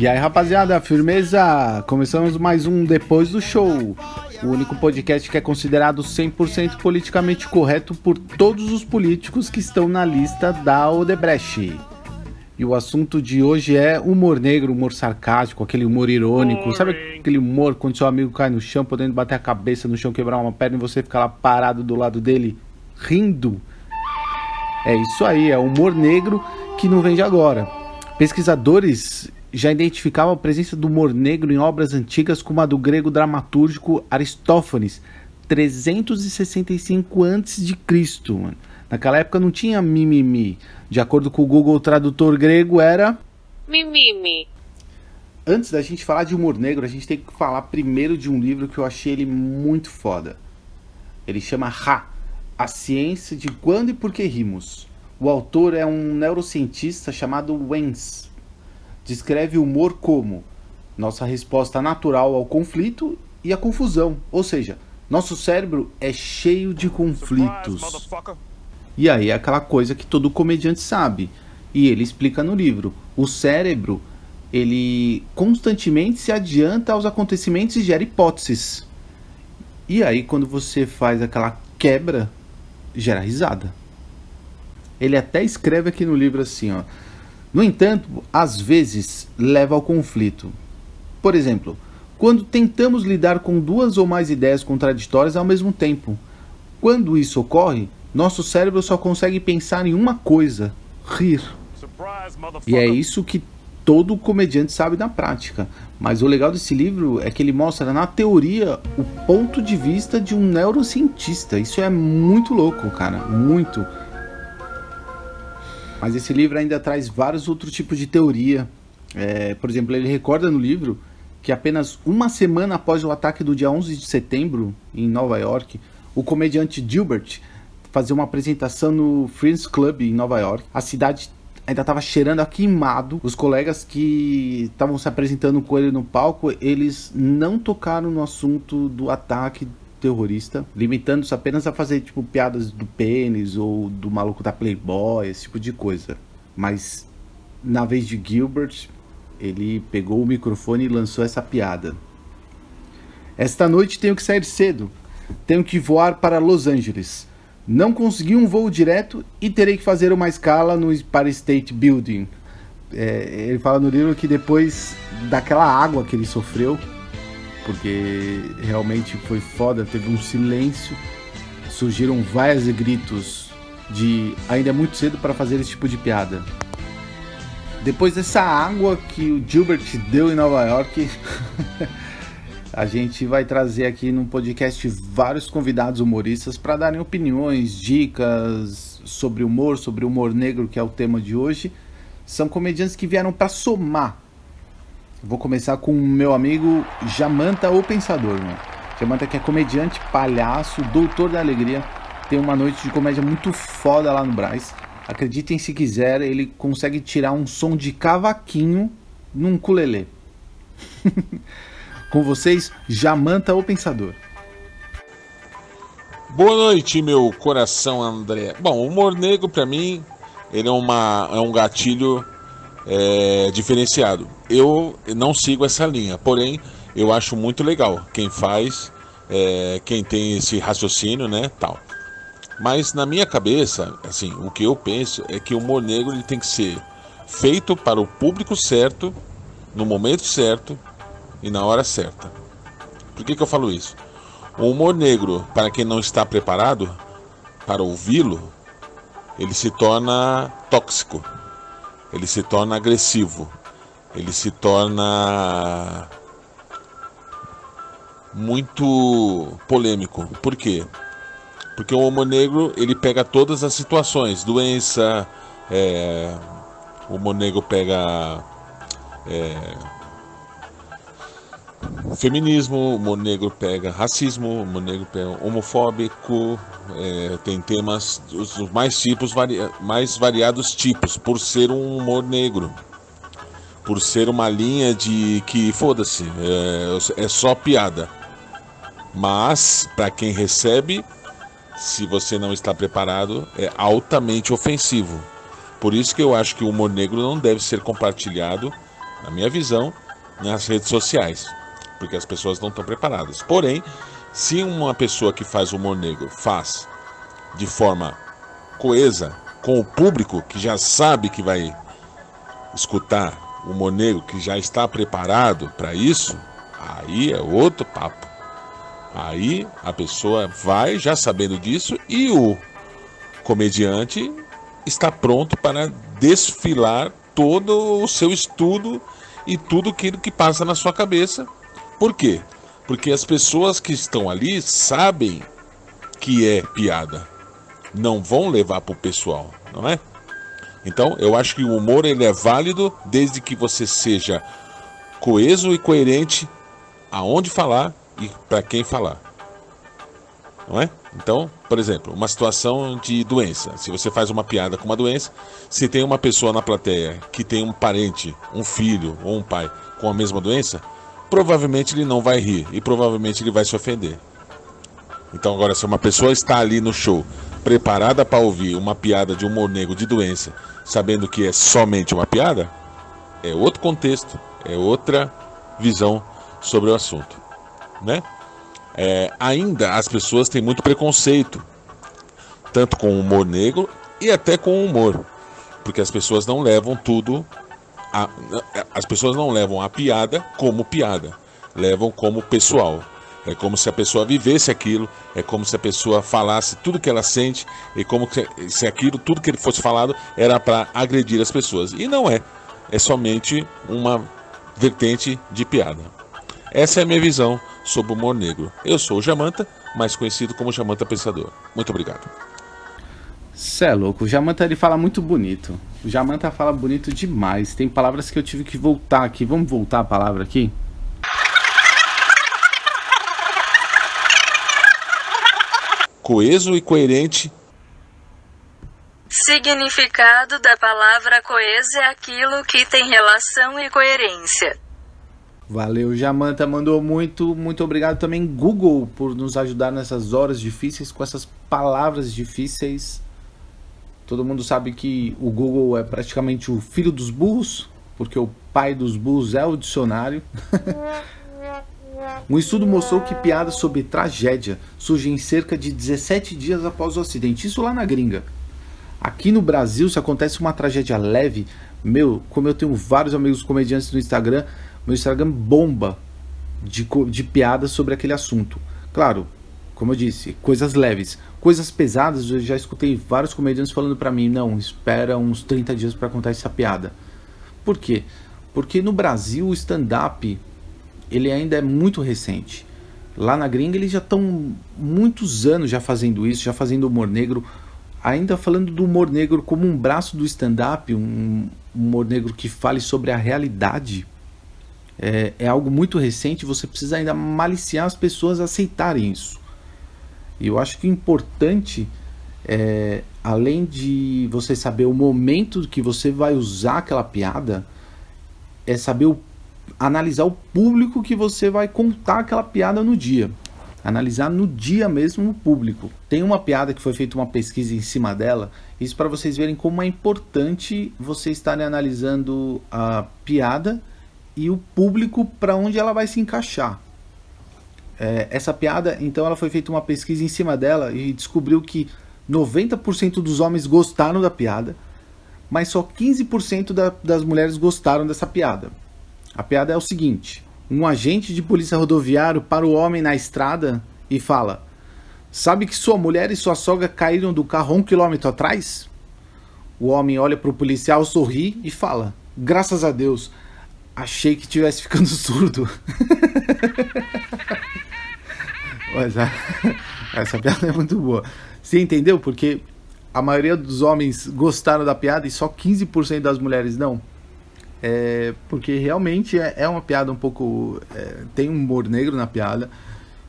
E aí, rapaziada, firmeza? Começamos mais um Depois do Show. O único podcast que é considerado 100% politicamente correto por todos os políticos que estão na lista da Odebrecht. E o assunto de hoje é humor negro, humor sarcástico, aquele humor irônico. Sabe aquele humor quando seu amigo cai no chão, podendo bater a cabeça no chão, quebrar uma perna e você fica lá parado do lado dele, rindo? É isso aí, é humor negro que não vem de agora. Pesquisadores já identificavam a presença do humor negro em obras antigas como a do grego dramatúrgico Aristófanes, 365 a.C. Naquela época não tinha mimimi. De acordo com o Google Tradutor grego, era. Mimimi. Antes da gente falar de humor negro, a gente tem que falar primeiro de um livro que eu achei ele muito foda. Ele chama Ra, A Ciência de Quando e Por que Rimos. O autor é um neurocientista chamado Wens, descreve o humor como nossa resposta natural ao conflito e à confusão, ou seja, nosso cérebro é cheio de conflitos. E aí é aquela coisa que todo comediante sabe, e ele explica no livro. O cérebro, ele constantemente se adianta aos acontecimentos e gera hipóteses. E aí quando você faz aquela quebra, gera risada. Ele até escreve aqui no livro assim, ó: no entanto, às vezes leva ao conflito. Por exemplo, quando tentamos lidar com duas ou mais ideias contraditórias ao mesmo tempo. Quando isso ocorre, nosso cérebro só consegue pensar em uma coisa: rir. E é isso que todo comediante sabe na prática. Mas o legal desse livro é que ele mostra na teoria o ponto de vista de um neurocientista. Isso é muito louco, cara, muito. Mas esse livro ainda traz vários outros tipos de teoria. É, por exemplo, ele recorda no livro que apenas uma semana após o ataque do dia 11 de setembro em Nova York, o comediante Gilbert fazia uma apresentação no Friends Club em Nova York. A cidade ainda estava cheirando a queimado. Os colegas que estavam se apresentando com ele no palco, eles não tocaram no assunto do ataque terrorista, limitando-se apenas a fazer tipo piadas do pênis ou do maluco da Playboy, esse tipo de coisa. Mas na vez de Gilbert, ele pegou o microfone e lançou essa piada. Esta noite tenho que sair cedo. Tenho que voar para Los Angeles. Não consegui um voo direto e terei que fazer uma escala no Empire State Building. É, ele fala no livro que depois daquela água que ele sofreu, porque realmente foi foda, teve um silêncio, surgiram vários gritos de ainda é muito cedo para fazer esse tipo de piada. Depois dessa água que o Gilbert deu em Nova York, a gente vai trazer aqui no podcast vários convidados humoristas para darem opiniões, dicas sobre humor, sobre humor negro, que é o tema de hoje. São comediantes que vieram para somar Vou começar com o meu amigo Jamanta o Pensador, mano. Jamanta que é comediante, palhaço, doutor da alegria. Tem uma noite de comédia muito foda lá no Braz. Acreditem se quiser, ele consegue tirar um som de cavaquinho num culelê. com vocês, Jamanta o Pensador. Boa noite, meu coração André. Bom, o humor negro para mim, ele é, uma, é um gatilho é, diferenciado. Eu não sigo essa linha, porém eu acho muito legal quem faz, é, quem tem esse raciocínio, né, tal. Mas na minha cabeça, assim, o que eu penso é que o humor negro ele tem que ser feito para o público certo, no momento certo e na hora certa. Por que, que eu falo isso? O humor negro, para quem não está preparado para ouvi-lo, ele se torna tóxico ele se torna agressivo, ele se torna muito polêmico. Por quê? Porque o homo negro ele pega todas as situações, doença, é, o homo negro pega é, feminismo, o negro pega racismo, o negro pega homofóbico, é, tem temas, os, mais tipos, varia, mais variados tipos, por ser um humor negro, por ser uma linha de que foda-se, é, é só piada. Mas para quem recebe, se você não está preparado, é altamente ofensivo. Por isso que eu acho que o humor negro não deve ser compartilhado na minha visão, nas redes sociais, porque as pessoas não estão preparadas. Porém, se uma pessoa que faz humor negro faz de forma coesa com o público que já sabe que vai escutar o humor negro, que já está preparado para isso, aí é outro papo. Aí a pessoa vai já sabendo disso e o comediante está pronto para desfilar todo o seu estudo e tudo aquilo que passa na sua cabeça. Por quê? Porque as pessoas que estão ali sabem que é piada. Não vão levar para o pessoal, não é? Então, eu acho que o humor ele é válido desde que você seja coeso e coerente aonde falar e para quem falar. Não é? Então, por exemplo, uma situação de doença. Se você faz uma piada com uma doença, se tem uma pessoa na plateia que tem um parente, um filho ou um pai com a mesma doença, provavelmente ele não vai rir e provavelmente ele vai se ofender. Então, agora, se uma pessoa está ali no show preparada para ouvir uma piada de humor negro de doença, sabendo que é somente uma piada, é outro contexto, é outra visão sobre o assunto, né? É, ainda as pessoas têm muito preconceito, tanto com o humor negro e até com o humor, porque as pessoas não levam tudo, a, as pessoas não levam a piada como piada, levam como pessoal. É como se a pessoa vivesse aquilo, é como se a pessoa falasse tudo que ela sente, e como se aquilo, tudo que ele fosse falado, era para agredir as pessoas. E não é. É somente uma vertente de piada. Essa é a minha visão sobre o humor negro. Eu sou o Jamanta, mais conhecido como Jamanta Pensador. Muito obrigado. Cê é louco, o Jamanta ele fala muito bonito. O Jamanta fala bonito demais. Tem palavras que eu tive que voltar aqui. Vamos voltar a palavra aqui? Coeso e coerente. Significado da palavra coeso é aquilo que tem relação e coerência. Valeu, Jamanta mandou muito, muito obrigado também Google por nos ajudar nessas horas difíceis com essas palavras difíceis. Todo mundo sabe que o Google é praticamente o filho dos burros, porque o pai dos burros é o dicionário. um estudo mostrou que piadas sobre tragédia surgem cerca de 17 dias após o acidente, isso lá na gringa. Aqui no Brasil, se acontece uma tragédia leve, meu, como eu tenho vários amigos comediantes no Instagram, meu Instagram bomba de, de piadas sobre aquele assunto. Claro, como eu disse, coisas leves. Coisas pesadas, eu já escutei vários comediantes falando para mim, não, espera uns 30 dias para contar essa piada. Por quê? Porque no Brasil o stand-up ele ainda é muito recente. Lá na gringa eles já estão muitos anos já fazendo isso, já fazendo humor negro, ainda falando do humor negro como um braço do stand-up, um humor negro que fale sobre a realidade é, é algo muito recente, você precisa ainda maliciar as pessoas a aceitarem isso. E eu acho que o importante é, além de você saber o momento que você vai usar aquela piada, é saber o, analisar o público que você vai contar aquela piada no dia. Analisar no dia mesmo o público. Tem uma piada que foi feita uma pesquisa em cima dela, isso para vocês verem como é importante você estar analisando a piada e o público para onde ela vai se encaixar. É, essa piada, então, ela foi feita uma pesquisa em cima dela e descobriu que 90% dos homens gostaram da piada, mas só 15% da, das mulheres gostaram dessa piada. A piada é o seguinte: um agente de polícia rodoviário para o homem na estrada e fala: Sabe que sua mulher e sua sogra caíram do carro um quilômetro atrás? O homem olha para o policial, sorri e fala: Graças a Deus, achei que tivesse ficando surdo. Mas a, essa piada é muito boa. Você entendeu? Porque a maioria dos homens gostaram da piada e só 15% das mulheres não. É, porque realmente é, é uma piada um pouco. É, tem um humor negro na piada.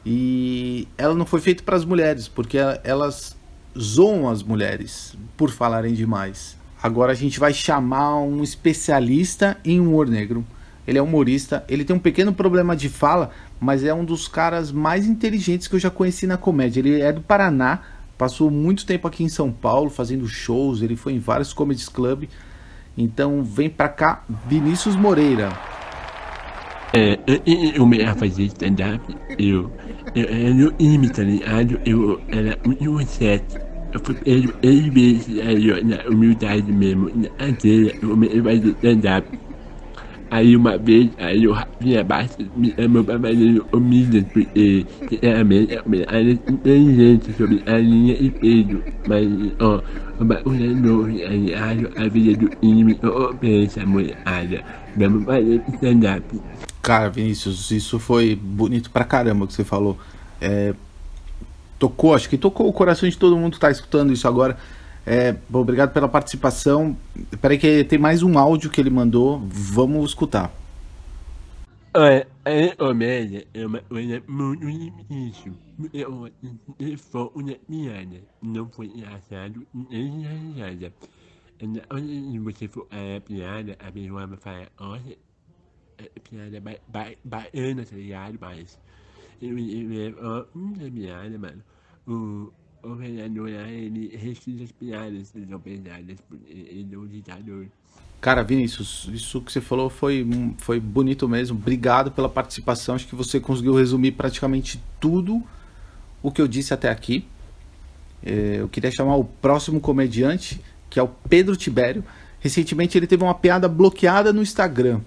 E ela não foi feita para as mulheres, porque elas zoam as mulheres por falarem demais. Agora a gente vai chamar um especialista em humor negro ele é humorista, ele tem um pequeno problema de fala, mas é um dos caras mais inteligentes que eu já conheci na comédia. Ele é do Paraná, passou muito tempo aqui em São Paulo fazendo shows, ele foi em vários comedy club. Então vem pra cá, Vinícius Moreira. É, antes eu me fazer stand-up, eu, eu era tá ligado? Eu era muito certo. Eu fui pego três vezes na humildade mesmo, na eu me fazer stand-up. Aí uma vez, aí o Rafinha Bastos me chamou pra fazer o Midas, porque sinceramente é uma área inteligente sobre a linha e peso. Mas, ó, o bagulho é novo, aí a vida do IME, ô, pensa, mulherada, vamos fazer stand-up. Cara, Vinícius, isso foi bonito pra caramba que você falou. É, tocou, acho que tocou o coração de todo mundo que tá escutando isso agora. É, bom, obrigado pela participação. Peraí que tem mais um áudio que ele mandou. Vamos escutar. Olha, a é uma coisa muito difícil. Eu for uma piada. Não foi engraçado nem engraçada. Na você for a piada, a pessoa vai falar, olha, piada ba ba baiana, tá ligado? Mas, eu, eu, eu, ó, hum, a piada, mano. O, o vereador ele resiste as piadas são pesadas, ele é um ditador. Cara, Vinícius, isso que você falou foi, foi bonito mesmo. Obrigado pela participação. Acho que você conseguiu resumir praticamente tudo o que eu disse até aqui. É, eu queria chamar o próximo comediante, que é o Pedro Tibério. Recentemente ele teve uma piada bloqueada no Instagram.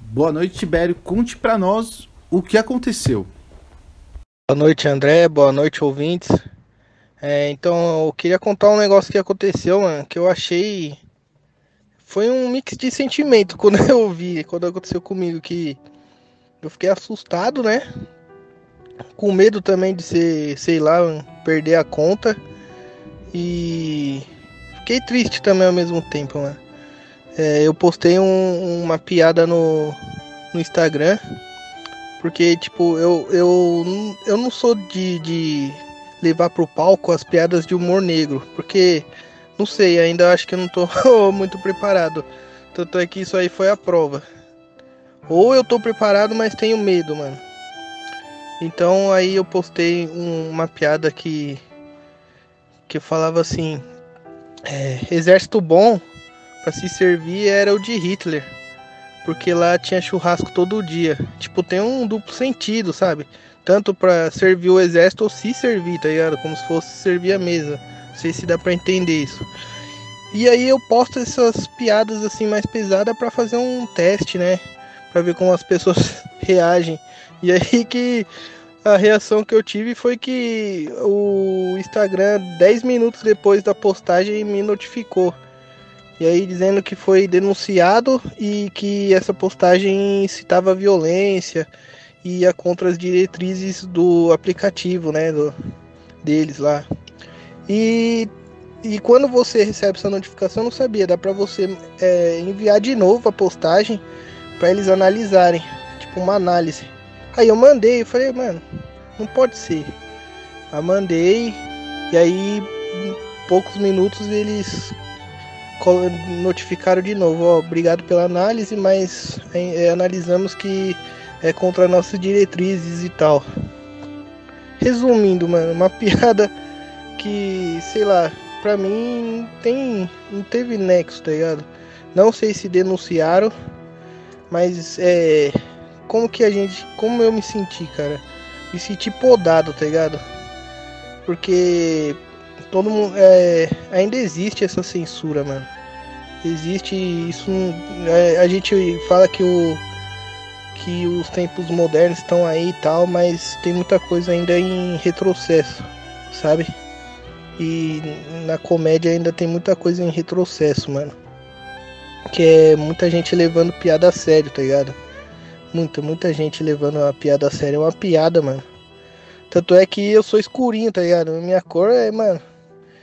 Boa noite, Tibério. Conte para nós o que aconteceu. Boa noite, André. Boa noite, ouvintes. É, então, eu queria contar um negócio que aconteceu, mano, que eu achei. Foi um mix de sentimento quando eu vi, quando aconteceu comigo, que eu fiquei assustado, né? Com medo também de ser, sei lá, perder a conta. E fiquei triste também ao mesmo tempo. É, eu postei um, uma piada no, no Instagram. Porque, tipo, eu, eu, eu não sou de, de levar pro palco as piadas de humor negro, porque não sei, ainda acho que eu não tô muito preparado. Tanto é que isso aí foi a prova. Ou eu tô preparado, mas tenho medo, mano. Então aí eu postei um, uma piada que que falava assim: é, exército bom para se servir era o de Hitler, porque lá tinha churrasco todo dia. Tipo, tem um duplo sentido, sabe? Tanto para servir o exército ou se servir, tá ligado? Como se fosse servir a mesa. Não sei se dá para entender isso. E aí eu posto essas piadas assim mais pesadas para fazer um teste, né? Para ver como as pessoas reagem. E aí que a reação que eu tive foi que o Instagram 10 minutos depois da postagem me notificou. E aí dizendo que foi denunciado e que essa postagem citava violência ia contra as diretrizes do aplicativo, né, do, deles lá. E, e quando você recebe essa notificação, não sabia, dá para você é, enviar de novo a postagem para eles analisarem, tipo uma análise. Aí eu mandei, eu falei, mano, não pode ser. Eu mandei e aí em poucos minutos eles notificaram de novo, ó, obrigado pela análise, mas é, analisamos que é contra nossas diretrizes e tal. Resumindo, mano, uma piada que, sei lá, pra mim não tem. não teve nexo, tá ligado? Não sei se denunciaram, mas é. Como que a gente. Como eu me senti, cara? Me senti podado, tá ligado? Porque todo mundo. É, ainda existe essa censura, mano. Existe isso. É, a gente fala que o que os tempos modernos estão aí e tal, mas tem muita coisa ainda em retrocesso, sabe? E na comédia ainda tem muita coisa em retrocesso, mano. Que é muita gente levando piada a sério, tá ligado? Muita, muita gente levando a piada a sério. É uma piada, mano. Tanto é que eu sou escurinho, tá ligado? Minha cor é, mano,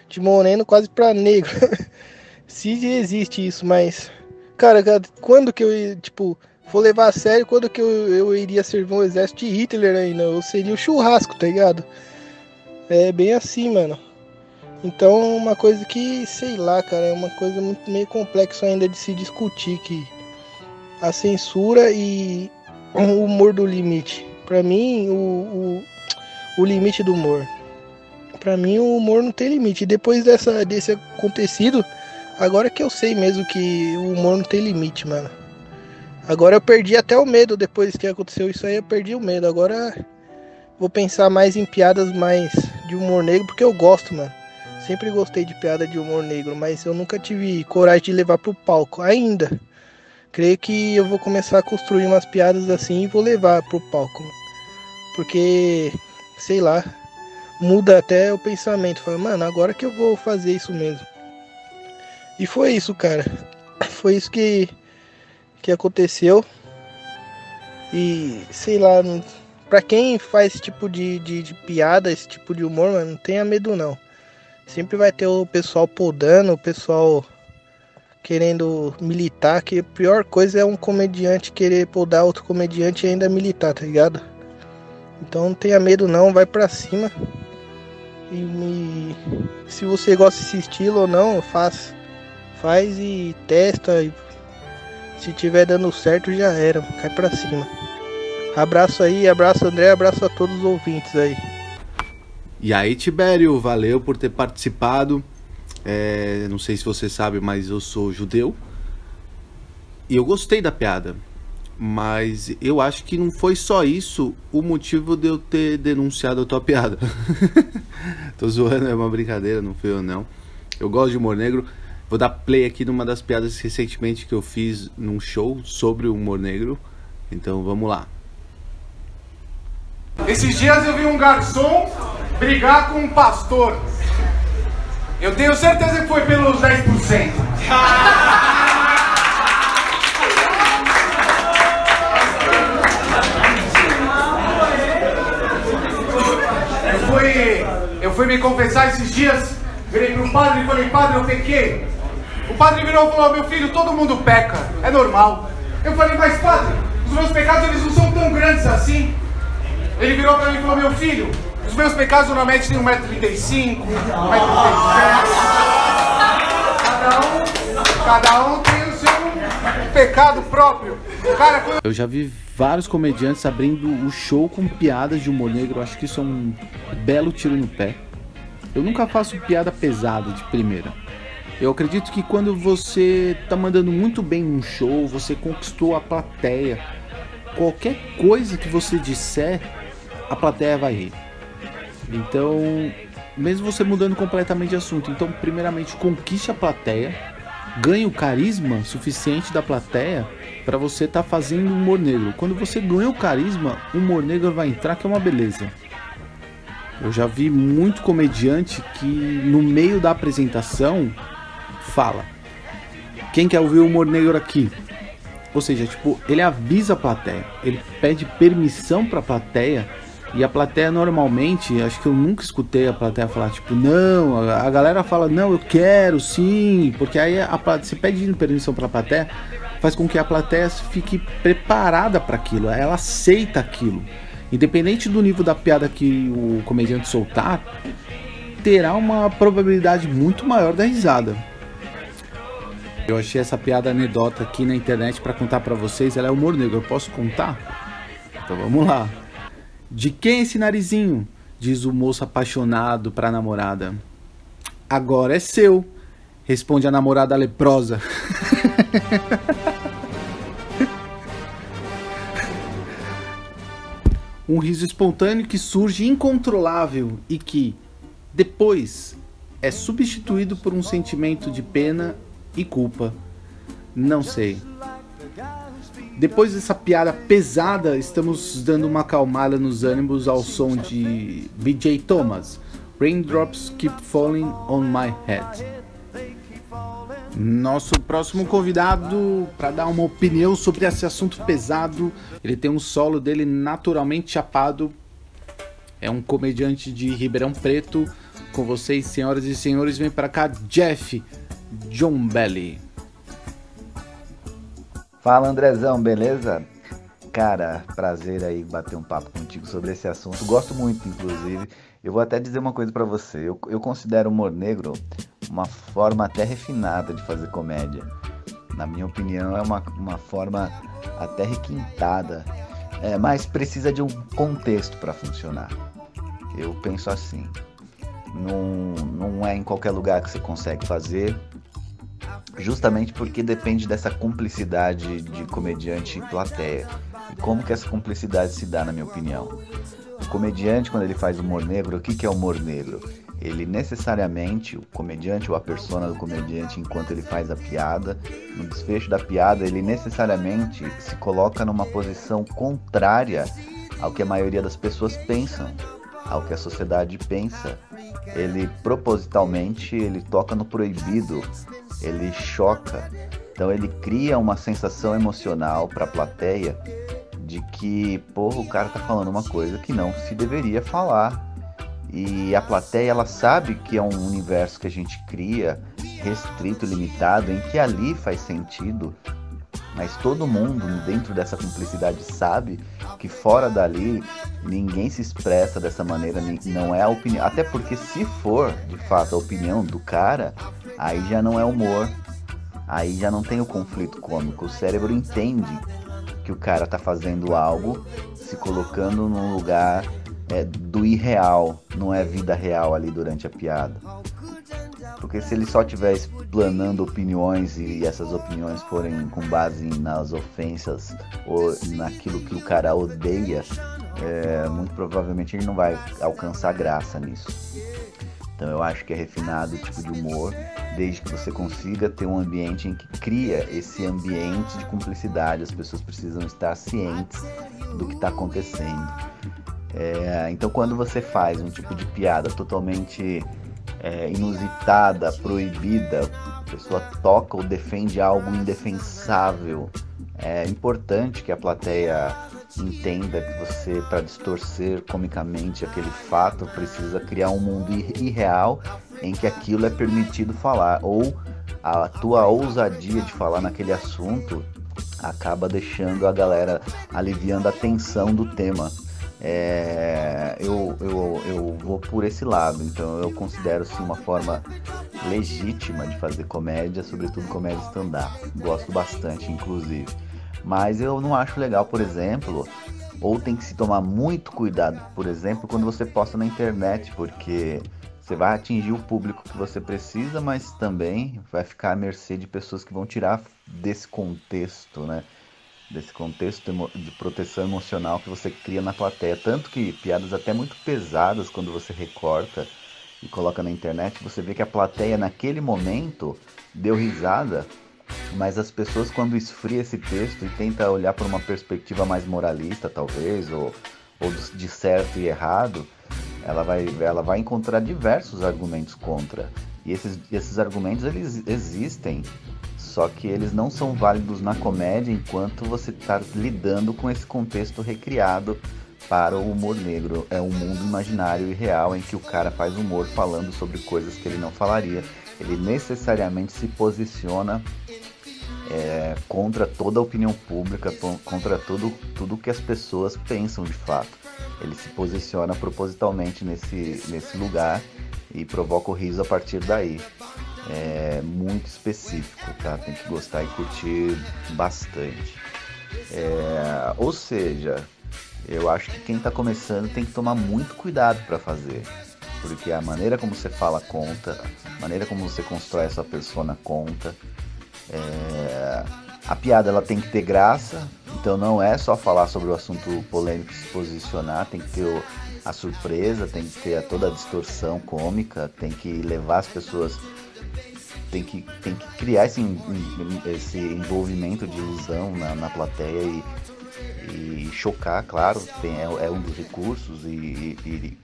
de moreno quase pra negro. Se existe isso, mas. Cara, quando que eu, tipo, for levar a sério, quando que eu, eu iria servir um exército de Hitler ainda? Eu seria o churrasco, tá ligado? É bem assim, mano. Então, uma coisa que, sei lá, cara, é uma coisa muito meio complexa ainda de se discutir que a censura e o humor do limite. Para mim, o, o, o, limite do humor. Para mim, o humor não tem limite. Depois dessa, desse acontecido, agora que eu sei mesmo que o humor não tem limite, mano. Agora eu perdi até o medo depois que aconteceu isso aí, eu perdi o medo. Agora vou pensar mais em piadas mais de humor negro, porque eu gosto, mano. Sempre gostei de piada de humor negro, mas eu nunca tive coragem de levar pro palco ainda. Creio que eu vou começar a construir umas piadas assim e vou levar pro palco. Porque, sei lá, muda até o pensamento. Fala, mano, agora que eu vou fazer isso mesmo. E foi isso, cara. Foi isso que, que aconteceu. E sei lá, pra quem faz esse tipo de, de, de piada, esse tipo de humor, mano, não tenha medo não. Sempre vai ter o pessoal podando, o pessoal querendo militar, que a pior coisa é um comediante querer podar outro comediante e ainda militar, tá ligado? Então não tenha medo não, vai pra cima. E me... se você gosta desse estilo ou não, faz. Faz e testa. Se tiver dando certo já era, cai pra cima. Abraço aí, abraço André, abraço a todos os ouvintes aí. E aí, Tibério, valeu por ter participado. É, não sei se você sabe, mas eu sou judeu. E eu gostei da piada. Mas eu acho que não foi só isso o motivo de eu ter denunciado a tua piada. Tô zoando, é uma brincadeira, não foi eu não. Eu gosto de humor negro. Vou dar play aqui numa das piadas recentemente que eu fiz num show sobre o humor negro. Então vamos lá. Esses dias eu vi um garçom brigar com um pastor. Eu tenho certeza que foi pelos 10%. Eu fui, eu fui me confessar esses dias, virei pro padre e falei, padre, eu pequei. O padre virou e falou, meu filho, todo mundo peca, é normal. Eu falei, mas padre, os meus pecados eles não são tão grandes assim. Ele virou para mim e falou, meu filho, os meus pecados normalmente têm 1,35m, 1,37m. Cada um, cada um tem o seu pecado próprio. Cara, quando... Eu já vi vários comediantes abrindo o show com piadas de humor negro. Acho que isso é um belo tiro no pé. Eu nunca faço piada pesada de primeira. Eu acredito que quando você tá mandando muito bem num show, você conquistou a plateia. Qualquer coisa que você disser, a plateia vai rir. Então, mesmo você mudando completamente de assunto, então primeiramente conquiste a plateia, ganhe o carisma suficiente da plateia para você estar tá fazendo humor negro. Quando você ganha o carisma, o humor negro vai entrar que é uma beleza. Eu já vi muito comediante que no meio da apresentação fala: "Quem quer ouvir o humor negro aqui?" Ou seja, tipo, ele avisa a plateia, ele pede permissão para a plateia e a plateia normalmente, acho que eu nunca escutei a plateia falar, tipo, não, a, galera fala, não, eu quero, sim, porque aí a, você pede permissão para a plateia, faz com que a plateia fique preparada para aquilo, ela aceita aquilo. Independente do nível da piada que o comediante soltar, terá uma probabilidade muito maior da risada. Eu achei essa piada anedota aqui na internet para contar para vocês, ela é humor negro, eu posso contar? Então vamos lá. De quem é esse narizinho? Diz o moço apaixonado para a namorada. Agora é seu, responde a namorada leprosa. um riso espontâneo que surge incontrolável e que, depois, é substituído por um sentimento de pena e culpa. Não sei. Depois dessa piada pesada, estamos dando uma acalmada nos ânimos ao som de BJ Thomas. Raindrops Keep Falling on My Head. Nosso próximo convidado para dar uma opinião sobre esse assunto pesado, ele tem um solo dele naturalmente chapado. É um comediante de Ribeirão Preto. Com vocês, senhoras e senhores, vem para cá Jeff John Belly. Fala Andrezão, beleza? Cara, prazer aí bater um papo contigo sobre esse assunto. Gosto muito, inclusive. Eu vou até dizer uma coisa para você. Eu, eu considero o humor negro uma forma até refinada de fazer comédia. Na minha opinião, é uma, uma forma até requintada, é, mas precisa de um contexto para funcionar. Eu penso assim. Não, não é em qualquer lugar que você consegue fazer. Justamente porque depende dessa cumplicidade de comediante e plateia. E como que essa cumplicidade se dá, na minha opinião? O comediante, quando ele faz humor negro, o que, que é humor negro? Ele necessariamente, o comediante ou a persona do comediante, enquanto ele faz a piada, no desfecho da piada, ele necessariamente se coloca numa posição contrária ao que a maioria das pessoas pensam, ao que a sociedade pensa. Ele propositalmente ele toca no proibido, ele choca. Então ele cria uma sensação emocional para a plateia de que, porra, o cara tá falando uma coisa que não se deveria falar. E a plateia ela sabe que é um universo que a gente cria restrito, limitado, em que ali faz sentido mas todo mundo dentro dessa cumplicidade sabe que fora dali ninguém se expressa dessa maneira, não é a opinião. Até porque se for de fato a opinião do cara, aí já não é humor, aí já não tem o conflito cômico. O cérebro entende que o cara tá fazendo algo, se colocando num lugar é, do irreal, não é vida real ali durante a piada. Porque se ele só estiver explanando opiniões e essas opiniões forem com base nas ofensas ou naquilo que o cara odeia, é, muito provavelmente ele não vai alcançar graça nisso. Então eu acho que é refinado o tipo de humor, desde que você consiga ter um ambiente em que cria esse ambiente de cumplicidade. As pessoas precisam estar cientes do que está acontecendo. É, então quando você faz um tipo de piada totalmente é, inusitada, proibida, a pessoa toca ou defende algo indefensável. É importante que a plateia entenda que você, para distorcer comicamente aquele fato, precisa criar um mundo irreal em que aquilo é permitido falar, ou a tua ousadia de falar naquele assunto acaba deixando a galera aliviando a tensão do tema é, eu, eu, eu vou por esse lado. Então eu considero sim uma forma legítima de fazer comédia, sobretudo comédia stand-up. Gosto bastante, inclusive. Mas eu não acho legal, por exemplo, ou tem que se tomar muito cuidado, por exemplo, quando você posta na internet, porque você vai atingir o público que você precisa, mas também vai ficar à mercê de pessoas que vão tirar desse contexto, né? Desse contexto de proteção emocional que você cria na plateia. Tanto que piadas até muito pesadas, quando você recorta e coloca na internet, você vê que a plateia naquele momento deu risada, mas as pessoas quando esfria esse texto e tenta olhar por uma perspectiva mais moralista, talvez, ou, ou de certo e errado, ela vai, ela vai encontrar diversos argumentos contra. E esses, esses argumentos eles existem só que eles não são válidos na comédia enquanto você está lidando com esse contexto recriado para o humor negro. É um mundo imaginário e real em que o cara faz humor falando sobre coisas que ele não falaria. Ele necessariamente se posiciona é, contra toda a opinião pública, contra tudo, tudo que as pessoas pensam de fato. Ele se posiciona propositalmente nesse, nesse lugar e provoca o riso a partir daí é muito específico, tá? Tem que gostar e curtir bastante. É, ou seja, eu acho que quem está começando tem que tomar muito cuidado para fazer, porque a maneira como você fala conta, a maneira como você constrói essa persona conta. É, a piada ela tem que ter graça, então não é só falar sobre o assunto polêmico se posicionar, tem que ter o, a surpresa, tem que ter toda a distorção cômica, tem que levar as pessoas tem que, tem que criar esse, esse envolvimento de ilusão na, na plateia e, e chocar, claro, tem, é, é um dos recursos e, e,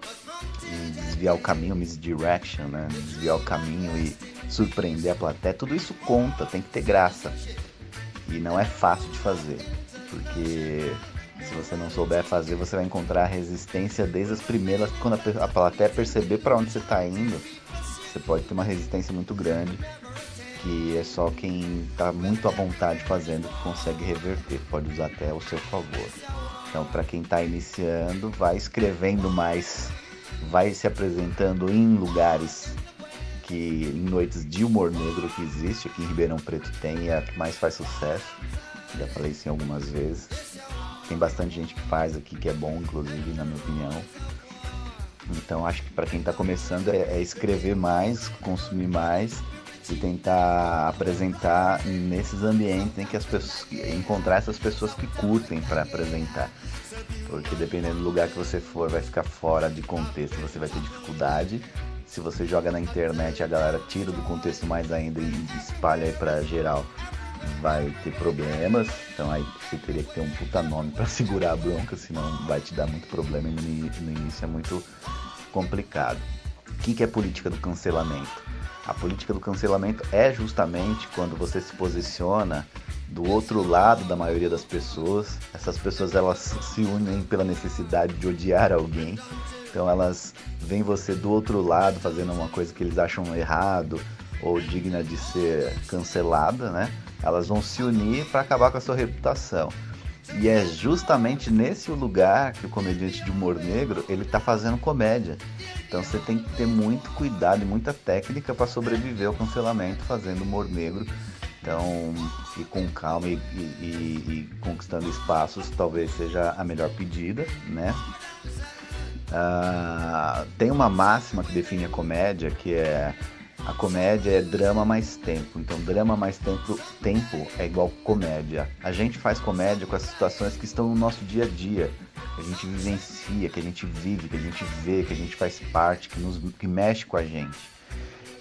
e, desviar o caminho, misdirection, né? Desviar o caminho e surpreender a plateia, tudo isso conta, tem que ter graça. E não é fácil de fazer, porque se você não souber fazer, você vai encontrar resistência desde as primeiras, quando a, a plateia perceber para onde você está indo, você pode ter uma resistência muito grande que é só quem está muito à vontade fazendo que consegue reverter, pode usar até ao seu favor. Então, para quem está iniciando, vai escrevendo mais, vai se apresentando em lugares que em noites de humor negro que existe aqui em Ribeirão Preto tem é a que mais faz sucesso. Já falei isso algumas vezes. Tem bastante gente que faz aqui que é bom, inclusive, na minha opinião. Então acho que para quem está começando é, é, escrever mais, consumir mais se tentar apresentar nesses ambientes em que as pessoas encontrar essas pessoas que curtem para apresentar. Porque dependendo do lugar que você for, vai ficar fora de contexto, você vai ter dificuldade. Se você joga na internet, a galera tira do contexto mais ainda e espalha aí para geral, vai ter problemas. Então aí você teria que ter um puta nome para segurar a bronca, senão vai te dar muito problema e no início é muito complicado. O que, que é política do cancelamento? A política do cancelamento é justamente quando você se posiciona do outro lado da maioria das pessoas. Essas pessoas elas se unem pela necessidade de odiar alguém. Então elas veem você do outro lado fazendo uma coisa que eles acham errado ou digna de ser cancelada, né? Elas vão se unir para acabar com a sua reputação. E é justamente nesse lugar que o comediante de humor negro ele está fazendo comédia. Então você tem que ter muito cuidado e muita técnica para sobreviver ao cancelamento fazendo humor negro. Então, ir com calma e, e, e, conquistando espaços talvez seja a melhor pedida, né? Uh, tem uma máxima que define a comédia que é a comédia é drama mais tempo. Então, drama mais tempo, tempo é igual comédia. A gente faz comédia com as situações que estão no nosso dia a dia, que a gente vivencia, que a gente vive, que a gente vê, que a gente faz parte, que, nos, que mexe com a gente.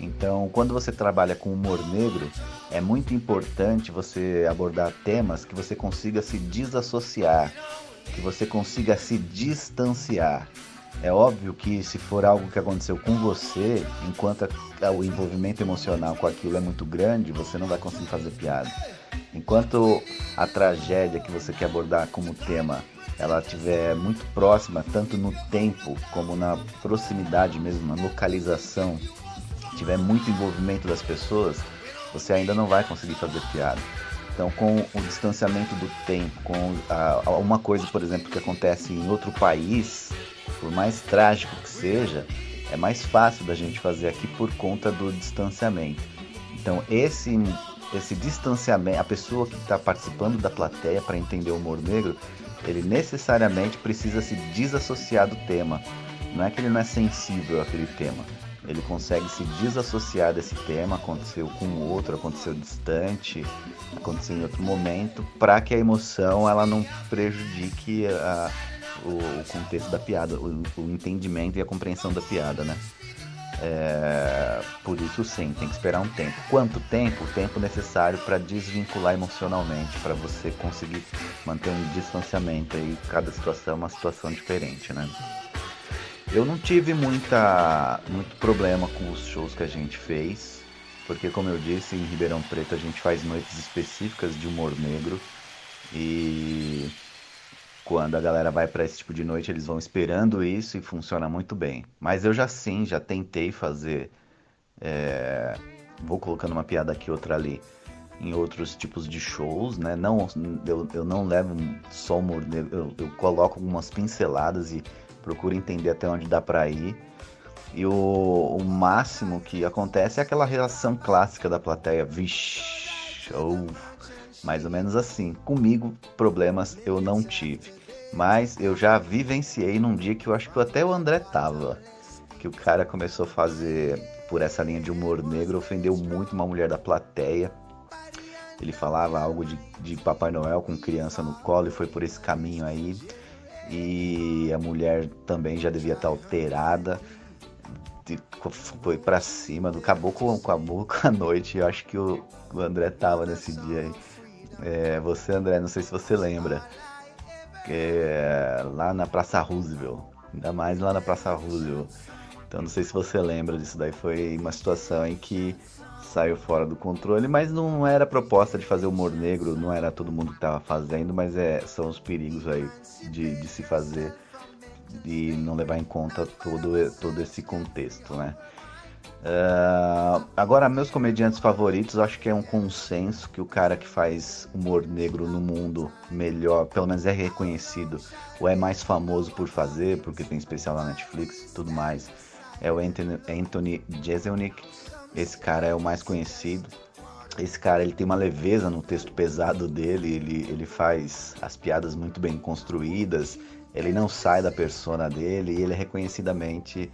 Então, quando você trabalha com humor negro, é muito importante você abordar temas que você consiga se desassociar, que você consiga se distanciar. É óbvio que se for algo que aconteceu com você, enquanto o envolvimento emocional com aquilo é muito grande, você não vai conseguir fazer piada. Enquanto a tragédia que você quer abordar como tema, ela estiver muito próxima, tanto no tempo como na proximidade mesmo, na localização, tiver muito envolvimento das pessoas, você ainda não vai conseguir fazer piada. Então, com o distanciamento do tempo, com a, uma coisa, por exemplo, que acontece em outro país, por mais trágico que seja, é mais fácil da gente fazer aqui por conta do distanciamento. Então, esse, esse distanciamento, a pessoa que está participando da plateia para entender o humor negro, ele necessariamente precisa se desassociar do tema. Não é que ele não é sensível àquele tema. Ele consegue se desassociar desse tema, aconteceu com o outro, aconteceu distante, aconteceu em outro momento, para que a emoção ela não prejudique a, o, o contexto da piada, o, o, entendimento e a compreensão da piada, né? É, por isso sim, tem que esperar um tempo. Quanto tempo? O tempo necessário para desvincular emocionalmente, para você conseguir manter um distanciamento aí. Cada situação é uma situação diferente, né? Eu não tive muita, muito problema com os shows que a gente fez, porque como eu disse, em Ribeirão Preto a gente faz noites específicas de humor negro e quando a galera vai para esse tipo de noite, eles vão esperando isso e funciona muito bem. Mas eu já sim, já tentei fazer. É... Vou colocando uma piada aqui, outra ali, em outros tipos de shows, né? Não, eu, eu não levo só humor, eu, eu coloco algumas pinceladas e procuro entender até onde dá para ir. E o, o, máximo que acontece é aquela reação clássica da plateia, vixe, ou mais ou menos assim. Comigo, problemas eu não tive. Mas eu já vivenciei num dia que eu acho que até o André tava. Que o cara começou a fazer por essa linha de humor negro, ofendeu muito uma mulher da plateia. Ele falava algo de, de Papai Noel com criança no colo e foi por esse caminho aí. E a mulher também já devia estar alterada. Foi para cima, do caboclo, com a noite. Eu acho que o, o André tava nesse dia aí. É, você, André, não sei se você lembra é, lá na Praça Roosevelt. Ainda mais lá na Praça Roosevelt. Então não sei se você lembra disso daí. Foi uma situação em que saiu fora do controle, mas não era proposta de fazer humor negro, não era todo mundo que estava fazendo, mas é, são os perigos aí de, de se fazer e não levar em conta todo, todo esse contexto, né? Uh, agora, meus comediantes favoritos, acho que é um consenso que o cara que faz humor negro no mundo melhor, pelo menos é reconhecido, ou é mais famoso por fazer, porque tem especial na Netflix e tudo mais, é o Anthony, Anthony Jeselnik. Esse cara é o mais conhecido. Esse cara ele tem uma leveza no texto pesado dele, ele, ele faz as piadas muito bem construídas, ele não sai da persona dele e ele é reconhecidamente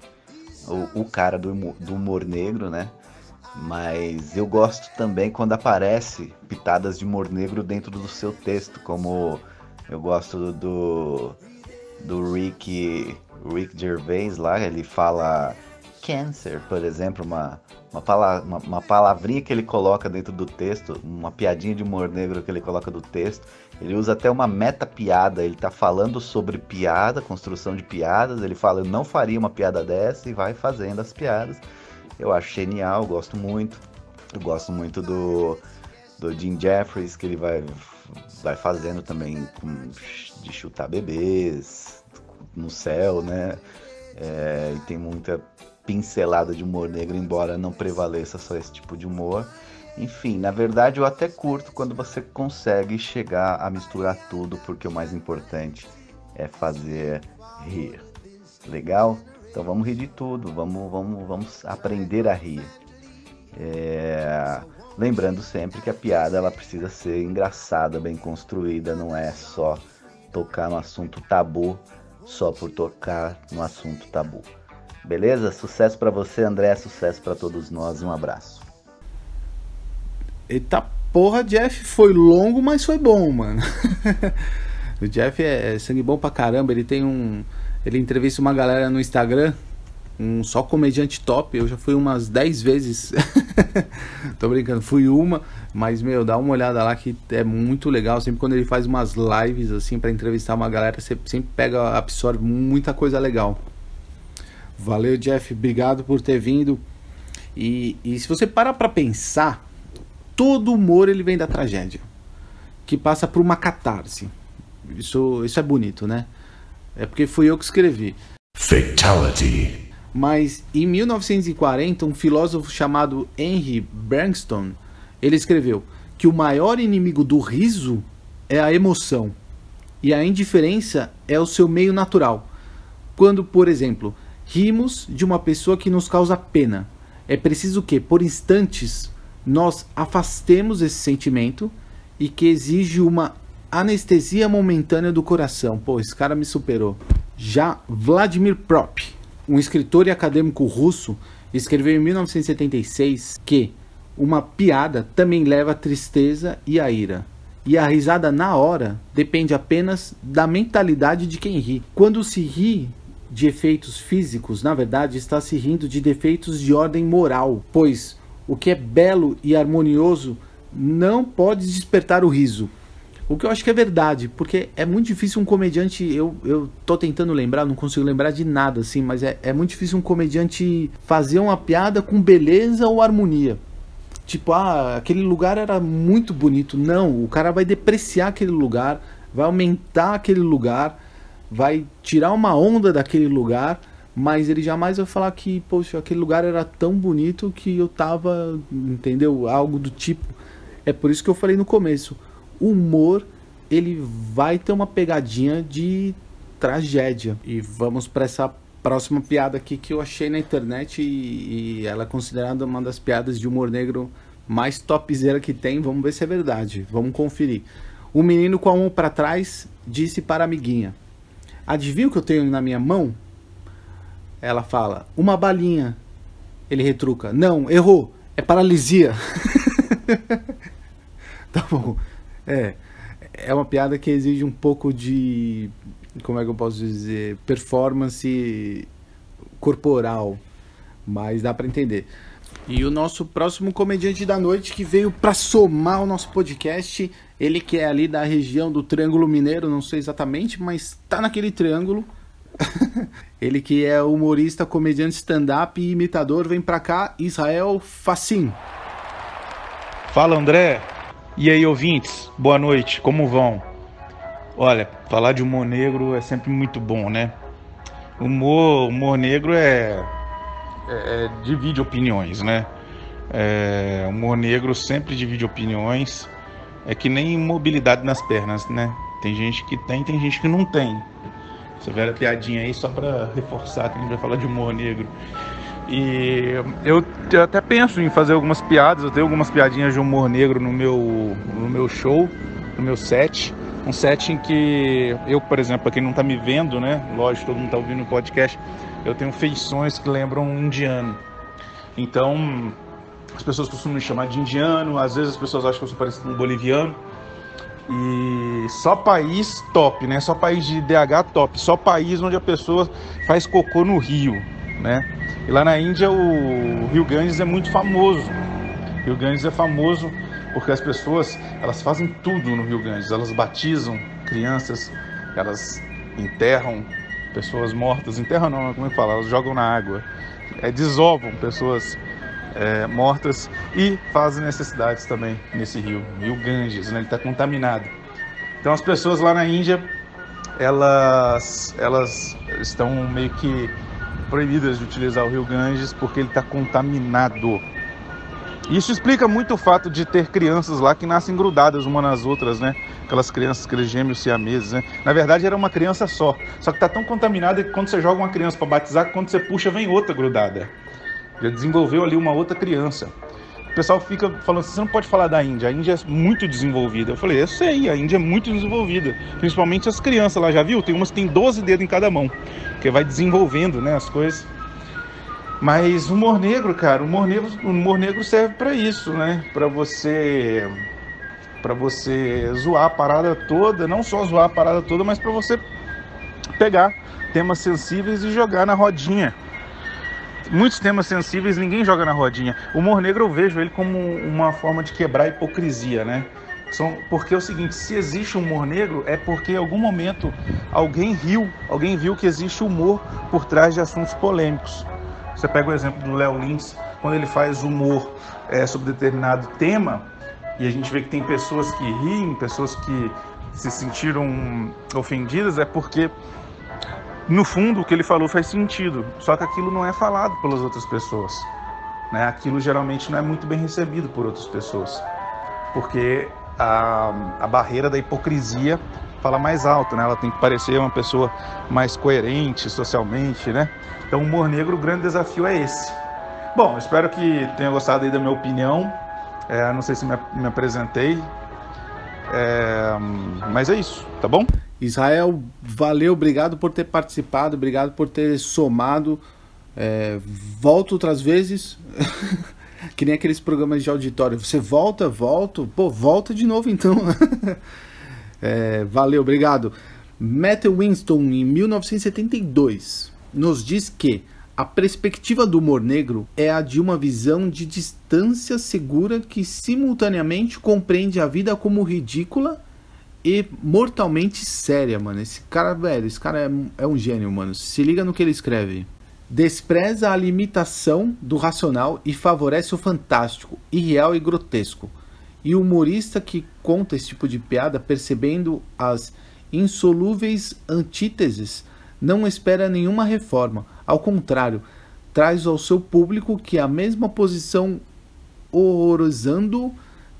o, o cara do humor, do humor negro, né? Mas eu gosto também quando aparece pitadas de humor negro dentro do seu texto, como eu gosto do do Rick Rick Gervais lá, ele fala cancer, por exemplo, uma uma, pala uma, uma, palavrinha que ele coloca dentro do texto, uma piadinha de humor negro que ele coloca do texto. Ele usa até uma meta piada, ele tá falando sobre piada, construção de piadas. Ele fala, eu não faria uma piada dessa e vai fazendo as piadas. Eu acho genial, gosto muito. Eu gosto muito do, do Jim Jeffries, que ele vai, vai fazendo também com, de chutar bebês no céu, né? É, e tem muita pincelada de humor negro, embora não prevaleça só esse tipo de humor. Enfim, na verdade eu até curto quando você consegue chegar a misturar tudo, porque o mais importante é fazer rir. Legal? Então vamos rir de tudo, vamos, vamos, vamos aprender a rir. É... Lembrando sempre que a piada ela precisa ser engraçada, bem construída, não é só tocar no assunto tabu só por tocar no assunto tabu. Beleza? Sucesso para você, André. Sucesso para todos nós. Um abraço. Eita porra, Jeff, foi longo, mas foi bom, mano. o Jeff é sangue bom pra caramba. Ele tem um. Ele entrevista uma galera no Instagram. Um só comediante top. Eu já fui umas 10 vezes. Tô brincando, fui uma. Mas, meu, dá uma olhada lá que é muito legal. Sempre quando ele faz umas lives assim para entrevistar uma galera, você sempre pega, absorve muita coisa legal. Valeu, Jeff. Obrigado por ter vindo. E, e se você parar para pensar, todo humor ele vem da tragédia, que passa por uma catarse. Isso, isso é bonito, né? É porque fui eu que escrevi. Fatality. Mas em 1940, um filósofo chamado Henry Bernstein, ele escreveu que o maior inimigo do riso é a emoção e a indiferença é o seu meio natural. Quando, por exemplo, Rimos de uma pessoa que nos causa pena. É preciso que, por instantes, nós afastemos esse sentimento e que exige uma anestesia momentânea do coração. Pô, esse cara me superou. Já Vladimir Prop, um escritor e acadêmico russo, escreveu em 1976 que uma piada também leva a tristeza e a ira. E a risada na hora depende apenas da mentalidade de quem ri. Quando se ri de efeitos físicos, na verdade, está se rindo de defeitos de ordem moral, pois o que é belo e harmonioso não pode despertar o riso. O que eu acho que é verdade, porque é muito difícil um comediante. Eu, eu tô tentando lembrar, não consigo lembrar de nada assim, mas é, é muito difícil um comediante fazer uma piada com beleza ou harmonia. Tipo, ah, aquele lugar era muito bonito. Não, o cara vai depreciar aquele lugar, vai aumentar aquele lugar vai tirar uma onda daquele lugar, mas ele jamais vai falar que, poxa, aquele lugar era tão bonito que eu tava, entendeu? Algo do tipo. É por isso que eu falei no começo, o humor ele vai ter uma pegadinha de tragédia. E vamos para essa próxima piada aqui que eu achei na internet e, e ela é considerada uma das piadas de humor negro mais topzera que tem. Vamos ver se é verdade. Vamos conferir. O menino com a mão para trás disse para a amiguinha: Adivinha o que eu tenho na minha mão? Ela fala, uma balinha. Ele retruca, não, errou, é paralisia. tá bom. É, é uma piada que exige um pouco de, como é que eu posso dizer, performance corporal, mas dá para entender. E o nosso próximo comediante da noite que veio para somar o nosso podcast, ele que é ali da região do Triângulo Mineiro, não sei exatamente, mas tá naquele triângulo. ele que é humorista, comediante stand-up e imitador, vem pra cá, Israel Facim. Fala André, e aí ouvintes, boa noite, como vão? Olha, falar de humor negro é sempre muito bom, né? Humor, humor negro é é, é, divide opiniões, né? É, humor negro sempre divide opiniões. É que nem mobilidade nas pernas, né? Tem gente que tem, tem gente que não tem. Essa velha piadinha aí só para reforçar que a gente vai falar de humor negro. E eu, eu, até penso em fazer algumas piadas, eu tenho algumas piadinhas de humor negro no meu, no meu show, no meu set. Um set em que eu, por exemplo, para quem não está me vendo, né? Lógico, todo mundo está ouvindo o podcast eu tenho feições que lembram um indiano. Então, As pessoas costumam me chamar de indiano, às vezes as pessoas acham que eu sou parecido com um boliviano. E só país top, né? Só país de DH top. Só país onde a pessoa faz cocô no rio, né? E lá na Índia o Rio Ganges é muito famoso. O Rio Ganges é famoso porque as pessoas elas fazem tudo no Rio Ganges. Elas batizam crianças, elas enterram pessoas mortas, enterram não, como é que fala? Elas jogam na água, é, desovam pessoas é, mortas e fazem necessidades também nesse rio, Rio Ganges, né? ele está contaminado. Então as pessoas lá na Índia, elas, elas estão meio que proibidas de utilizar o Rio Ganges porque ele está contaminado. Isso explica muito o fato de ter crianças lá que nascem grudadas uma nas outras, né? Aquelas crianças, aqueles gêmeos siameses, né? Na verdade era uma criança só. Só que tá tão contaminada que quando você joga uma criança para batizar, quando você puxa vem outra grudada. Já desenvolveu ali uma outra criança. O pessoal fica falando assim, você não pode falar da Índia, a Índia é muito desenvolvida. Eu falei, eu sei, a Índia é muito desenvolvida. Principalmente as crianças lá, já viu? Tem umas que tem 12 dedos em cada mão. Que vai desenvolvendo, né, as coisas. Mas o humor negro, cara, o humor negro, o humor negro serve para isso, né? Para você para você zoar a parada toda, não só zoar a parada toda, mas para você pegar temas sensíveis e jogar na rodinha. Muitos temas sensíveis ninguém joga na rodinha. O humor negro eu vejo ele como uma forma de quebrar a hipocrisia, né? Porque é o seguinte, se existe humor negro é porque em algum momento alguém riu, alguém viu que existe humor por trás de assuntos polêmicos. Você pega o exemplo do Léo Lins, quando ele faz humor é, sobre determinado tema, e a gente vê que tem pessoas que riem, pessoas que se sentiram ofendidas, é porque no fundo o que ele falou faz sentido, só que aquilo não é falado pelas outras pessoas. Né? Aquilo geralmente não é muito bem recebido por outras pessoas, porque a, a barreira da hipocrisia fala mais alto, né? Ela tem que parecer uma pessoa mais coerente socialmente, né? Então, o humor negro, o grande desafio é esse. Bom, espero que tenha gostado aí da minha opinião. É, não sei se me, me apresentei, é, mas é isso, tá bom? Israel, valeu, obrigado por ter participado, obrigado por ter somado. É, volto outras vezes, que nem aqueles programas de auditório. Você volta, volto, pô, volta de novo então. é, valeu, obrigado. Matt Winston, em 1972, nos diz que a perspectiva do humor negro é a de uma visão de distância segura que simultaneamente compreende a vida como ridícula e mortalmente séria, mano. Esse cara, velho, esse cara é, é um gênio, mano. Se liga no que ele escreve. Despreza a limitação do racional e favorece o fantástico, irreal e grotesco. E o humorista que conta esse tipo de piada, percebendo as insolúveis antíteses, não espera nenhuma reforma. Ao contrário, traz ao seu público que a mesma posição horrorizando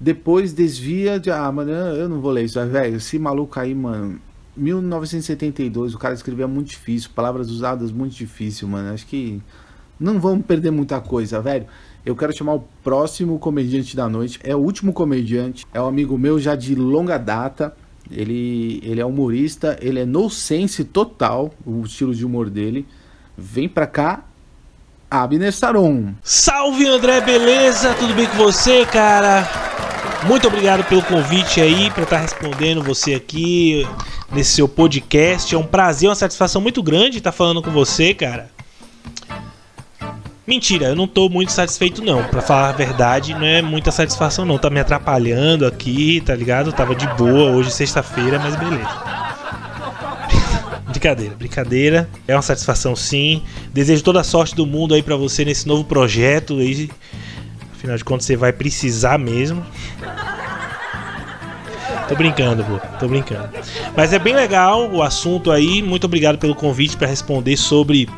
depois desvia de ah, mano, eu não vou ler isso, velho, esse maluco aí, mano, 1972, o cara escrevia muito difícil, palavras usadas muito difícil, mano. Acho que não vamos perder muita coisa, velho. Eu quero chamar o próximo comediante da noite. É o último comediante, é um amigo meu já de longa data. Ele, ele é humorista, ele é no sense total, o estilo de humor dele. Vem pra cá, Abner Saron. Salve André, beleza? Tudo bem com você, cara? Muito obrigado pelo convite aí, para estar respondendo você aqui nesse seu podcast. É um prazer, uma satisfação muito grande estar falando com você, cara. Mentira, eu não tô muito satisfeito não. Para falar a verdade, não é muita satisfação não. Tá me atrapalhando aqui, tá ligado? tava de boa hoje sexta-feira, mas beleza. brincadeira, brincadeira. É uma satisfação sim. Desejo toda a sorte do mundo aí para você nesse novo projeto aí. Afinal de contas, você vai precisar mesmo. Tô brincando, pô. Tô brincando. Mas é bem legal o assunto aí. Muito obrigado pelo convite para responder sobre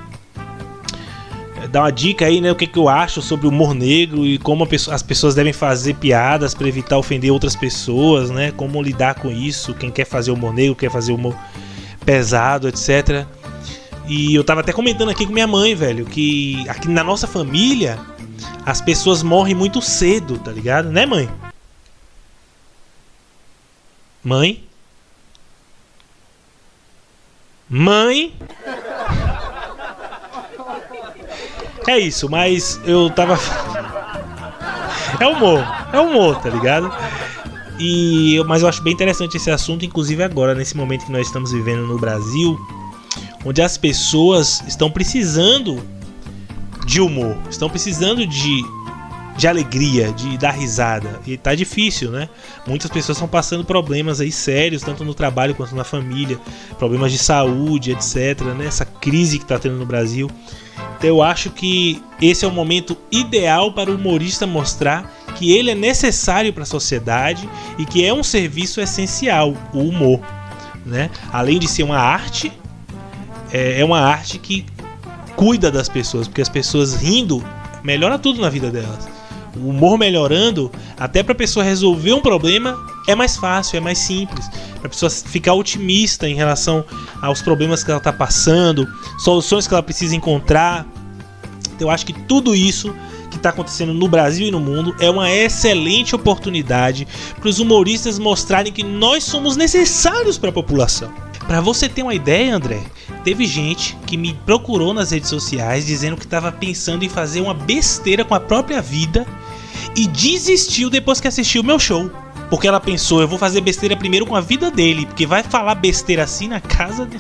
dar uma dica aí, né? O que, que eu acho sobre o humor negro e como as pessoas devem fazer piadas para evitar ofender outras pessoas, né? Como lidar com isso, quem quer fazer humor negro, quer fazer humor pesado, etc. E eu tava até comentando aqui com minha mãe, velho, que aqui na nossa família as pessoas morrem muito cedo, tá ligado? Né, mãe? Mãe? Mãe? É isso, mas eu tava. É humor, é humor, tá ligado? E, mas eu acho bem interessante esse assunto, inclusive agora, nesse momento que nós estamos vivendo no Brasil, onde as pessoas estão precisando de humor, estão precisando de, de alegria, de dar risada. E tá difícil, né? Muitas pessoas estão passando problemas aí sérios, tanto no trabalho quanto na família, problemas de saúde, etc. Né? Essa crise que tá tendo no Brasil. Então eu acho que esse é o momento ideal para o humorista mostrar que ele é necessário para a sociedade e que é um serviço essencial, o humor. Né? Além de ser uma arte, é, é uma arte que cuida das pessoas, porque as pessoas rindo melhora tudo na vida delas. O humor melhorando, até para a pessoa resolver um problema, é mais fácil, é mais simples. Para a pessoa ficar otimista em relação aos problemas que ela está passando, soluções que ela precisa encontrar. Então, eu acho que tudo isso que está acontecendo no Brasil e no mundo é uma excelente oportunidade para os humoristas mostrarem que nós somos necessários para a população. Para você ter uma ideia, André, teve gente que me procurou nas redes sociais dizendo que estava pensando em fazer uma besteira com a própria vida e desistiu depois que assistiu o meu show. Porque ela pensou, eu vou fazer besteira primeiro com a vida dele, porque vai falar besteira assim na casa do...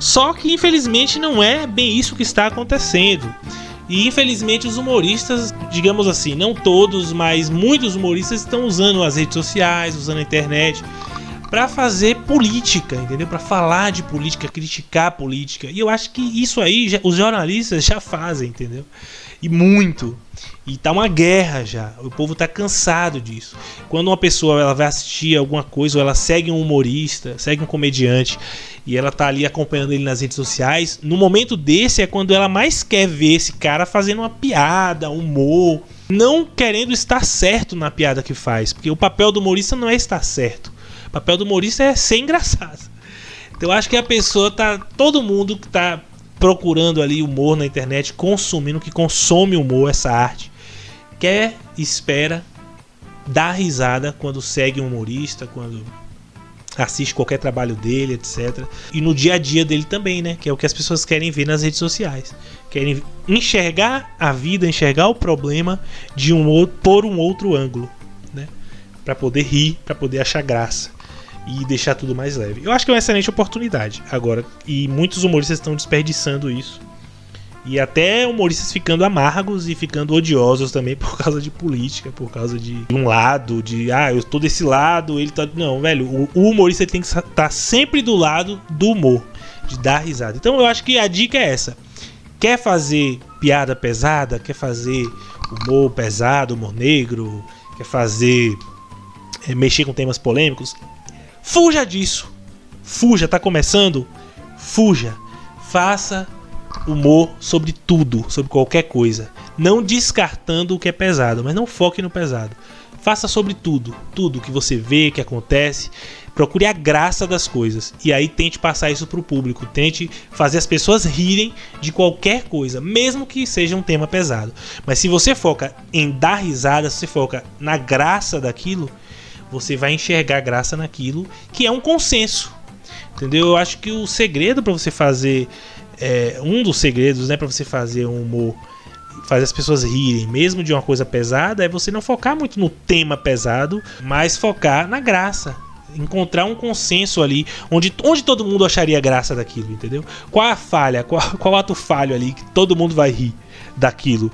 Só que infelizmente não é bem isso que está acontecendo. E infelizmente os humoristas, digamos assim, não todos, mas muitos humoristas estão usando as redes sociais, usando a internet para fazer política, entendeu? Para falar de política, criticar política. E eu acho que isso aí já, os jornalistas já fazem, entendeu? E muito. E tá uma guerra já. O povo tá cansado disso. Quando uma pessoa ela vai assistir alguma coisa, ou ela segue um humorista, segue um comediante, e ela tá ali acompanhando ele nas redes sociais, no momento desse é quando ela mais quer ver esse cara fazendo uma piada, humor, não querendo estar certo na piada que faz, porque o papel do humorista não é estar certo. Papel do humorista é ser engraçado. Então acho que a pessoa tá, todo mundo que tá procurando ali humor na internet, consumindo, que consome humor, essa arte, quer, espera, dá risada quando segue um humorista, quando assiste qualquer trabalho dele, etc. E no dia a dia dele também, né? Que é o que as pessoas querem ver nas redes sociais. Querem enxergar a vida, enxergar o problema de um outro, por um outro ângulo, né? Para poder rir, para poder achar graça e deixar tudo mais leve. Eu acho que é uma excelente oportunidade agora e muitos humoristas estão desperdiçando isso. E até humoristas ficando amargos e ficando odiosos também por causa de política, por causa de um lado, de ah, eu tô desse lado, ele tá. Não, velho, o, humorista tem que estar tá sempre do lado do humor, de dar risada. Então eu acho que a dica é essa. Quer fazer piada pesada, quer fazer humor pesado, humor negro, quer fazer. É, mexer com temas polêmicos, Fuja disso. Fuja, tá começando? Fuja. Faça humor sobre tudo, sobre qualquer coisa. Não descartando o que é pesado, mas não foque no pesado. Faça sobre tudo, tudo que você vê, que acontece. Procure a graça das coisas e aí tente passar isso para o público. Tente fazer as pessoas rirem de qualquer coisa, mesmo que seja um tema pesado. Mas se você foca em dar risada, se você foca na graça daquilo, você vai enxergar graça naquilo que é um consenso. Entendeu? Eu acho que o segredo para você fazer. É, um dos segredos né, para você fazer um humor, fazer as pessoas rirem, mesmo de uma coisa pesada, é você não focar muito no tema pesado, mas focar na graça. Encontrar um consenso ali, onde, onde todo mundo acharia graça daquilo, entendeu? Qual a falha, qual, qual ato falho ali que todo mundo vai rir daquilo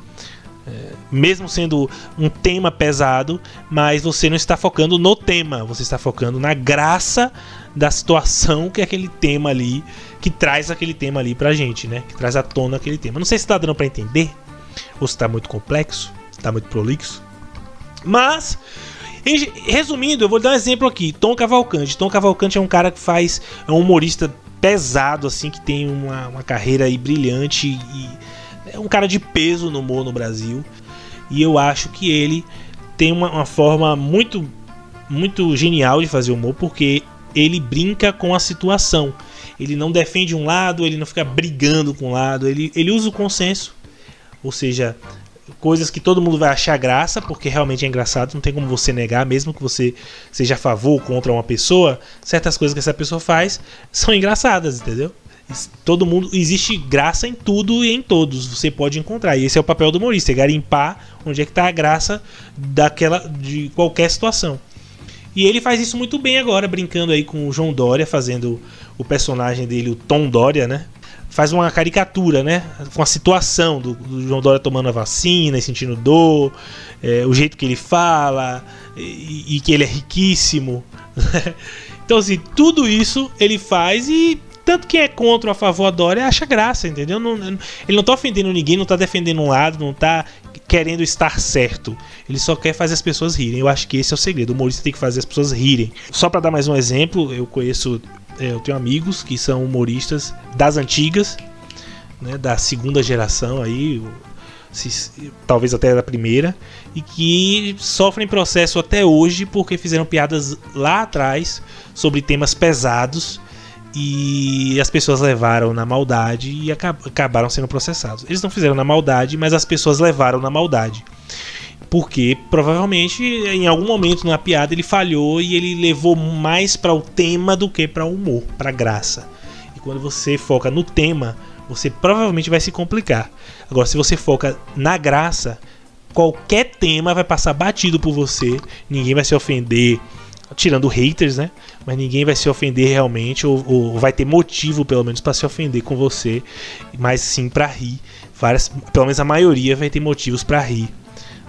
mesmo sendo um tema pesado, mas você não está focando no tema, você está focando na graça da situação que é aquele tema ali, que traz aquele tema ali pra gente, né? Que traz à tona aquele tema. Não sei se está dando para entender, ou se está muito complexo, se está muito prolixo. Mas, resumindo, eu vou dar um exemplo aqui: Tom Cavalcante. Tom Cavalcante é um cara que faz. É um humorista pesado, assim, que tem uma, uma carreira brilhante e é um cara de peso no humor no Brasil. E eu acho que ele tem uma, uma forma muito, muito genial de fazer humor, porque ele brinca com a situação. Ele não defende um lado, ele não fica brigando com um lado, ele, ele usa o consenso. Ou seja, coisas que todo mundo vai achar graça, porque realmente é engraçado, não tem como você negar, mesmo que você seja a favor ou contra uma pessoa, certas coisas que essa pessoa faz são engraçadas, entendeu? Todo mundo. Existe graça em tudo e em todos. Você pode encontrar. E esse é o papel do humorista: é garimpar onde é que tá a graça daquela. de qualquer situação. E ele faz isso muito bem agora, brincando aí com o João Dória, fazendo o personagem dele, o Tom Dória, né? Faz uma caricatura, né? Com a situação do, do João Dória tomando a vacina e sentindo dor, é, o jeito que ele fala, e, e que ele é riquíssimo. então, assim, tudo isso ele faz e tanto que é contra ou a favor a Dória acha graça, entendeu? Não, ele não tá ofendendo ninguém, não tá defendendo um lado, não tá querendo estar certo. Ele só quer fazer as pessoas rirem. Eu acho que esse é o segredo. O humorista tem que fazer as pessoas rirem. Só para dar mais um exemplo, eu conheço, é, eu tenho amigos que são humoristas das antigas, né, da segunda geração aí, se, talvez até da primeira, e que sofrem processo até hoje porque fizeram piadas lá atrás sobre temas pesados e as pessoas levaram na maldade e acabaram sendo processados. Eles não fizeram na maldade, mas as pessoas levaram na maldade. Porque provavelmente em algum momento na piada ele falhou e ele levou mais para o tema do que para o humor, para graça. E quando você foca no tema, você provavelmente vai se complicar. Agora, se você foca na graça, qualquer tema vai passar batido por você, ninguém vai se ofender, tirando haters, né? Mas ninguém vai se ofender realmente, ou, ou vai ter motivo, pelo menos, para se ofender com você, mas sim para rir. Várias, pelo menos a maioria vai ter motivos para rir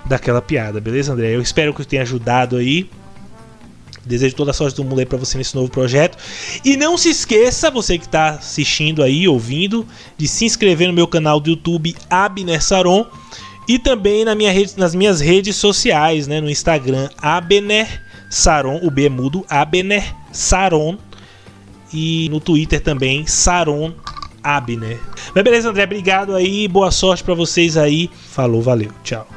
daquela piada, beleza, André? Eu espero que eu tenha ajudado aí. Desejo toda a sorte do mundo aí pra você nesse novo projeto. E não se esqueça, você que está assistindo aí, ouvindo, de se inscrever no meu canal do YouTube Abner Saron. E também na minha rede, nas minhas redes sociais, né? No Instagram, Abner Saron, o B é mudo, Abner Saron. E no Twitter também, Saron Abner. Mas beleza, André, obrigado aí, boa sorte para vocês aí. Falou, valeu, tchau.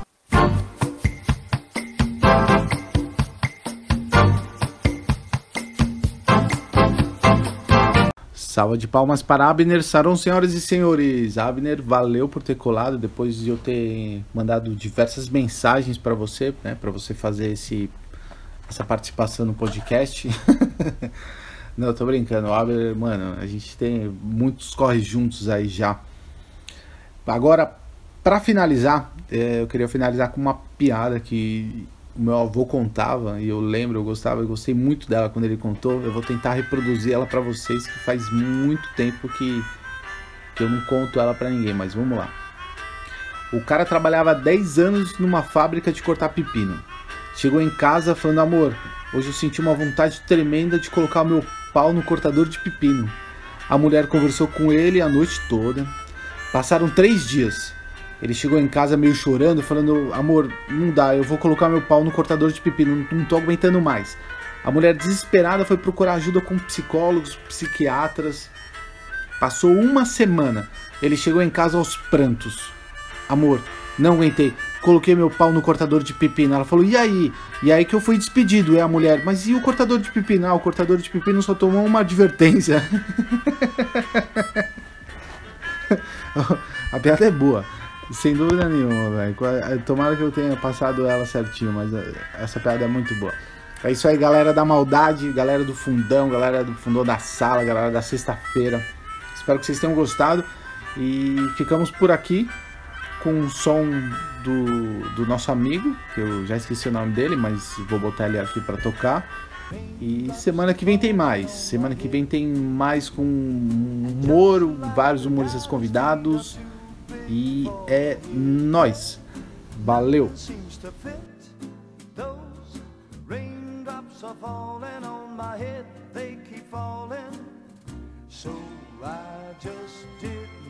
Salva de palmas para Abner Saron, senhoras e senhores. Abner, valeu por ter colado depois de eu ter mandado diversas mensagens para você, né, para você fazer esse essa participação no podcast. Não, tô brincando. O mano, a gente tem muitos corre juntos aí já. Agora, para finalizar, é, eu queria finalizar com uma piada que o meu avô contava e eu lembro, eu gostava, eu gostei muito dela quando ele contou. Eu vou tentar reproduzir ela para vocês, que faz muito tempo que, que eu não conto ela para ninguém, mas vamos lá. O cara trabalhava 10 anos numa fábrica de cortar pepino. Chegou em casa falando: Amor, hoje eu senti uma vontade tremenda de colocar meu pau no cortador de pepino. A mulher conversou com ele a noite toda. Passaram três dias. Ele chegou em casa meio chorando, falando: Amor, não dá, eu vou colocar meu pau no cortador de pepino, não tô aguentando mais. A mulher desesperada foi procurar ajuda com psicólogos, psiquiatras. Passou uma semana. Ele chegou em casa aos prantos. Amor, não aguentei coloquei meu pau no cortador de pepino. Ela falou, e aí? E aí que eu fui despedido, é a mulher. Mas e o cortador de pepino? Ah, o cortador de pepino só tomou uma advertência. a piada é boa. Sem dúvida nenhuma, velho. Tomara que eu tenha passado ela certinho, mas eh, essa piada é muito boa. É isso aí, galera da maldade, galera do fundão, galera do fundão da sala, galera da sexta-feira. Espero que vocês tenham gostado. E ficamos por aqui com o som do, do nosso amigo, que eu já esqueci o nome dele, mas vou botar ele aqui para tocar. E semana que vem tem mais. Semana que vem tem mais com humor, vários humoristas convidados. E é nós. Valeu. So I just did